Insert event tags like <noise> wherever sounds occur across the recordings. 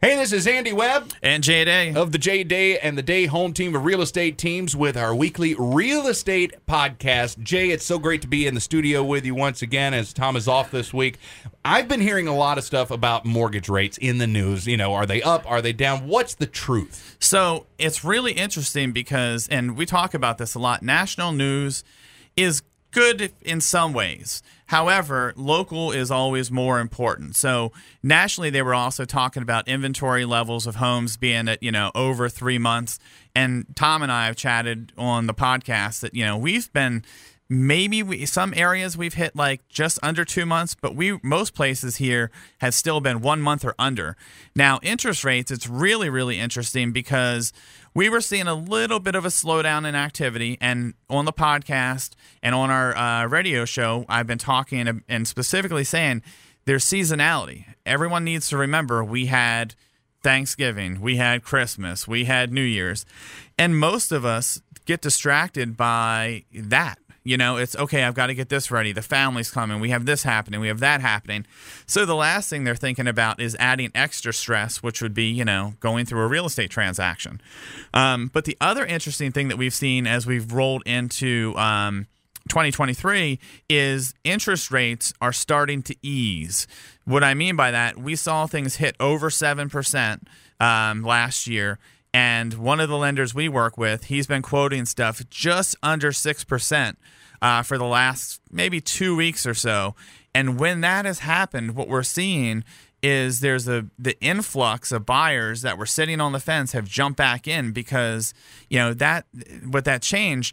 Hey, this is Andy Webb And Jay Day. of the Jay Day and the Day Home Team of Real Estate Teams with our weekly real estate podcast. Jay, it's so great to be in the studio with you once again as Tom is off this week. I've been hearing a lot of stuff about mortgage rates in the news. You know, are they up? Are they down? What's the truth? So it's really interesting because, and we talk about this a lot, national news is good in some ways. However, local is always more important. So nationally, they were also talking about inventory levels of homes being at, you know, over three months. And Tom and I have chatted on the podcast that, you know, we've been maybe we, some areas we've hit like just under two months but we most places here have still been one month or under now interest rates it's really really interesting because we were seeing a little bit of a slowdown in activity and on the podcast and on our uh, radio show i've been talking and specifically saying there's seasonality everyone needs to remember we had Thanksgiving, we had Christmas, we had New Year's, and most of us get distracted by that. You know, it's okay, I've got to get this ready. The family's coming. We have this happening. We have that happening. So the last thing they're thinking about is adding extra stress, which would be, you know, going through a real estate transaction. Um, but the other interesting thing that we've seen as we've rolled into um, 2023 is interest rates are starting to ease. What I mean by that, we saw things hit over 7% um, last year. And one of the lenders we work with, he's been quoting stuff just under 6% uh, for the last maybe two weeks or so. And when that has happened, what we're seeing is there's a the influx of buyers that were sitting on the fence have jumped back in because you know that with that change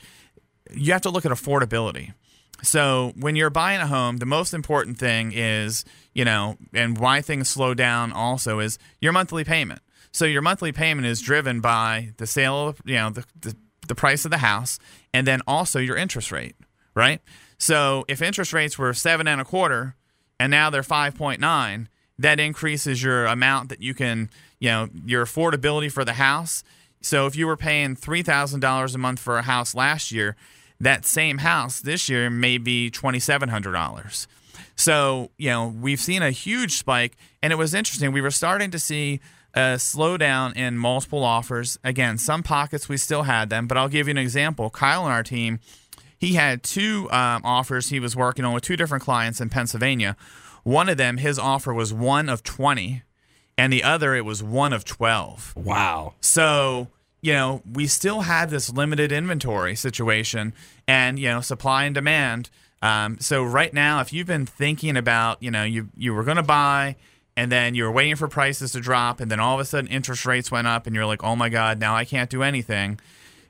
you have to look at affordability. So when you're buying a home, the most important thing is, you know, and why things slow down also is your monthly payment. So your monthly payment is driven by the sale of, you know, the, the, the price of the house and then also your interest rate, right? So if interest rates were seven and a quarter and now they're 5.9, that increases your amount that you can, you know, your affordability for the house. So if you were paying $3,000 a month for a house last year, that same house this year may be $2,700. So, you know, we've seen a huge spike, and it was interesting. We were starting to see a slowdown in multiple offers. Again, some pockets we still had them, but I'll give you an example. Kyle and our team, he had two um, offers he was working on with two different clients in Pennsylvania. One of them, his offer was one of 20, and the other, it was one of 12. Wow. So, you know, we still had this limited inventory situation and, you know, supply and demand. Um, so right now, if you've been thinking about, you know, you, you were going to buy and then you were waiting for prices to drop and then all of a sudden interest rates went up and you're like, oh my God, now I can't do anything.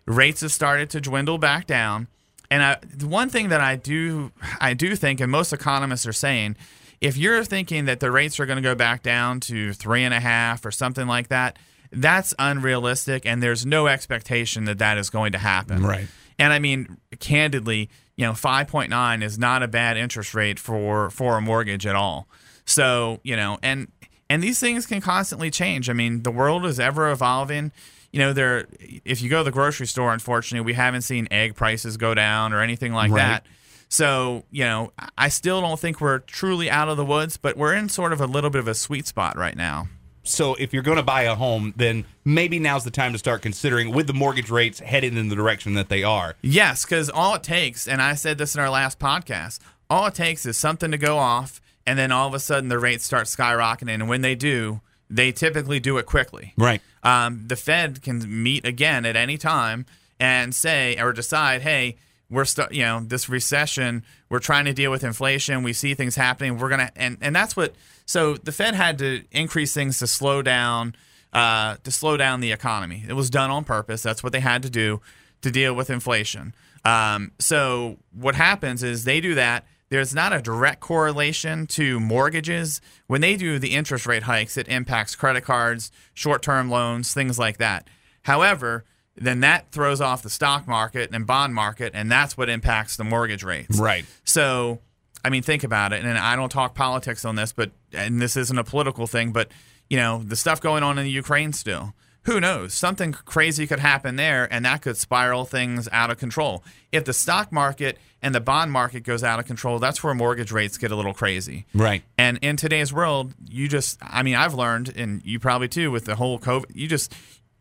Rates have started to dwindle back down. And I, the one thing that I do, I do think, and most economists are saying, if you're thinking that the rates are going to go back down to three and a half or something like that, that's unrealistic and there's no expectation that that is going to happen Right. and i mean candidly you know 5.9 is not a bad interest rate for for a mortgage at all so you know and and these things can constantly change i mean the world is ever evolving you know there if you go to the grocery store unfortunately we haven't seen egg prices go down or anything like Right. that so you know i still don't think we're truly out of the woods but we're in sort of a little bit of a sweet spot right now So if you're going to buy a home, then maybe now's the time to start considering with the mortgage rates headed in the direction that they are. Yes, because all it takes, and I said this in our last podcast, all it takes is something to go off, and then all of a sudden the rates start skyrocketing. And when they do, they typically do it quickly. Right. Um, the Fed can meet again at any time and say or decide, hey, we're st- you know this recession. We're trying to deal with inflation. We see things happening. We're gonna and and that's what. So the Fed had to increase things to slow down uh, to slow down the economy. It was done on purpose. That's what they had to do to deal with inflation. Um, so what happens is they do that. There's not a direct correlation to mortgages. When they do the interest rate hikes, it impacts credit cards, short term loans, things like that. However, then that throws off the stock market and bond market, and that's what impacts the mortgage rates. Right. So, I mean, think about it. And I don't talk politics on this, but and this isn't a political thing, but you know, the stuff going on in the Ukraine still. Who knows? Something crazy could happen there, and that could spiral things out of control. If the stock market and the bond market goes out of control, that's where mortgage rates get a little crazy. Right. And in today's world, you just, I mean, I've learned, and you probably too, with the whole COVID, you just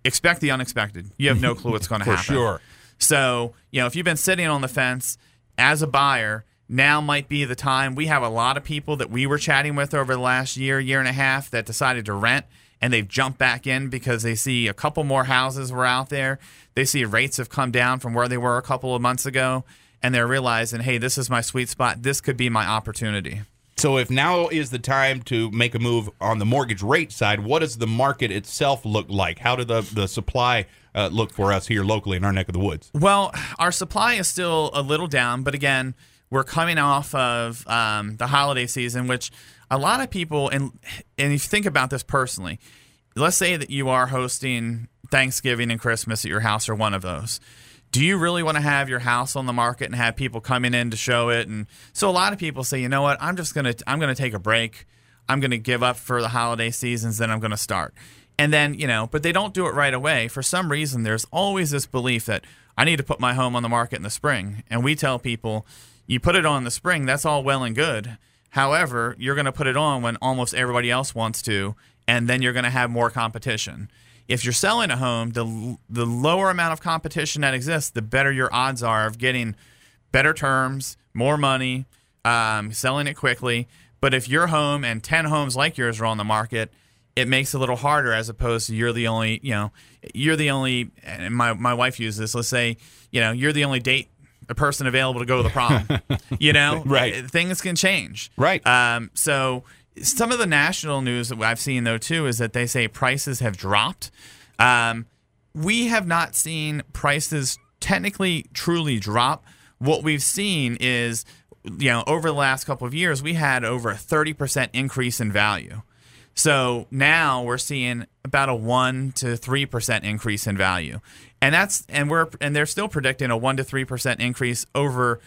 expect the unexpected. You have no clue what's <laughs> going to For happen. sure. So, you know, if you've been sitting on the fence as a buyer, now might be the time. We have a lot of people that we were chatting with over the last year, year and a half that decided to rent and they've jumped back in because they see a couple more houses were out there. They see rates have come down from where they were a couple of months ago and they're realizing, hey, this is my sweet spot. This could be my opportunity. So if now is the time to make a move on the mortgage rate side, what does the market itself look like? How did the the supply uh, look for us here locally in our neck of the woods? Well, our supply is still a little down, but again, we're coming off of um, the holiday season, which a lot of people and and if you think about this personally, let's say that you are hosting Thanksgiving and Christmas at your house or one of those. Do you really want to have your house on the market and have people coming in to show it? And so a lot of people say, you know what, I'm just gonna I'm gonna take a break. I'm gonna give up for the holiday seasons, then I'm gonna start. And then, you know, but they don't do it right away. For some reason, there's always this belief that I need to put my home on the market in the spring. And we tell people, you put it on in the spring, that's all well and good. However, you're going to put it on when almost everybody else wants to, and then you're going to have more competition. If you're selling a home, the the lower amount of competition that exists, the better your odds are of getting better terms, more money, um, selling it quickly. But if your home and 10 homes like yours are on the market, it makes it a little harder as opposed to you're the only, you know, you're the only, and my, my wife uses this, let's say, you know, you're the only date, a person available to go to the prom. <laughs> you know, Right. Things can change. Right. Um, so some of the national news that I've seen though too is that they say prices have dropped. Um, we have not seen prices technically truly drop. What we've seen is, you know, over the last couple of years, we had over a 30% increase in value. So now we're seeing about a one to three percent increase in value, and that's and we're and they're still predicting a one to three percent increase over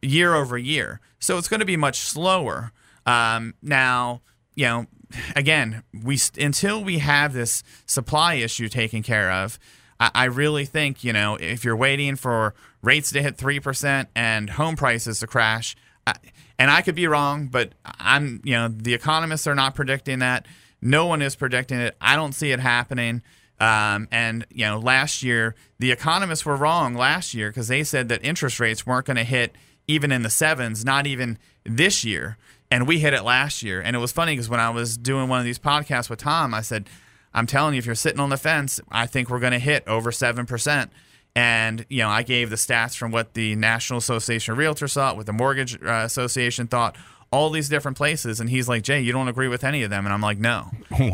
year over year. So it's going to be much slower. Um, now, you know, again, we until we have this supply issue taken care of, I, I really think you know if you're waiting for rates to hit three percent and home prices to crash. I, and I could be wrong, but I'm, you know, the economists are not predicting that. No one is predicting it. I don't see it happening. Um, and you know, last year the economists were wrong last year because they said that interest rates weren't going to hit even in the sevens, not even this year. And we hit it last year. And it was funny because when I was doing one of these podcasts with Tom, I said, "I'm telling you, if you're sitting on the fence, I think we're going to hit over seven percent." And you know, I gave the stats from what the National Association of Realtors thought, what the Mortgage uh, Association thought, all these different places. And he's like, Jay, you don't agree with any of them? And I'm like, no.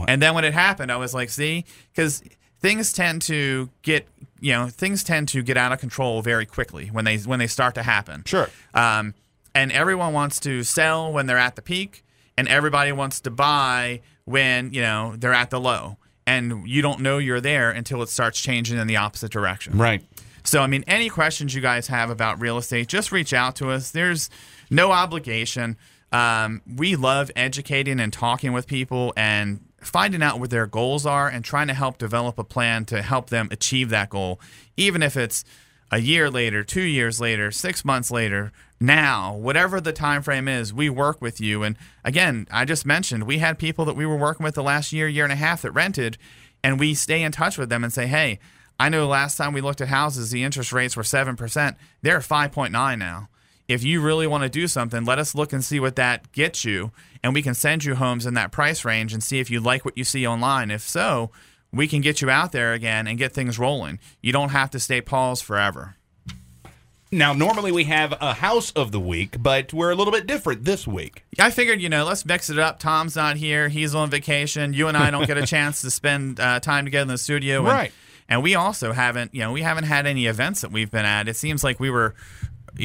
and then when it happened, I was like, see, because things tend to get, you know, things tend to get out of control very quickly when they when they start to happen. Sure. Um, and everyone wants to sell when they're at the peak, and everybody wants to buy when you know they're at the low. And you don't know you're there until it starts changing in the opposite direction. Right. So, I mean, any questions you guys have about real estate, just reach out to us. There's no obligation. Um, we love educating and talking with people and finding out what their goals are and trying to help develop a plan to help them achieve that goal, even if it's a year later, two years later, six months later, now, whatever the time frame is, we work with you. And again, I just mentioned we had people that we were working with the last year, year and a half that rented, and we stay in touch with them and say, hey, I know last time we looked at houses, the interest rates were 7%. They're at 5.9 now. If you really want to do something, let us look and see what that gets you, and we can send you homes in that price range and see if you like what you see online. If so, we can get you out there again and get things rolling. You don't have to stay paused forever. Now, normally we have a house of the week, but we're a little bit different this week. I figured, you know, let's mix it up. Tom's not here; he's on vacation. You and I don't get a <laughs> chance to spend uh, time together in the studio, and, Right. And we also haven't, you know, we haven't had any events that we've been at. It seems like we were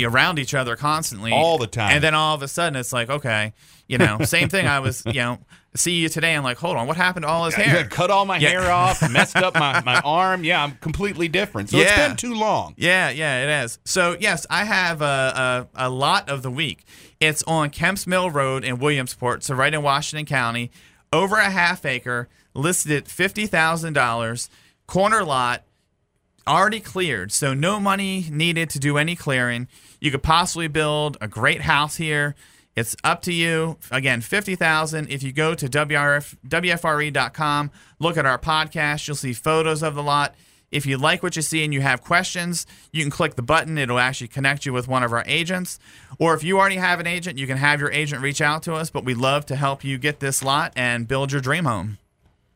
around each other constantly All the time. and then all of a sudden it's like, okay, you know, <laughs> same thing. I was, you know, see you today. I'm like, hold on, what happened to all his hair? Cut all my Yeah. hair off, <laughs> messed up my, my arm. Yeah, I'm completely different. So it's been too long. Yeah, yeah, it is. So yes, I have a, a, a lot of the week. It's on Kemps Mill Road in Williamsport, so right in Washington County, over a half acre, listed at fifty thousand dollars. corner lot, already cleared, so no money needed to do any clearing. You could possibly build a great house here. It's up to you. Again, 50,000. If you go to WFRE.com, look at our podcast, you'll see photos of the lot. If you like what you see and you have questions, you can click the button. It'll actually connect you with one of our agents. Or if you already have an agent, you can have your agent reach out to us. But we'd love to help you get this lot and build your dream home.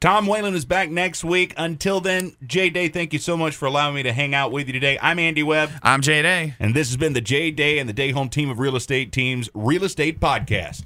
Tom Whalen is back next week. Until then, Jay Day, thank you so much for allowing me to hang out with you today. I'm Andy Webb. I'm Jay Day. And this has been the Jay Day and the Day Home Team of Real Estate Teams Real Estate Podcast.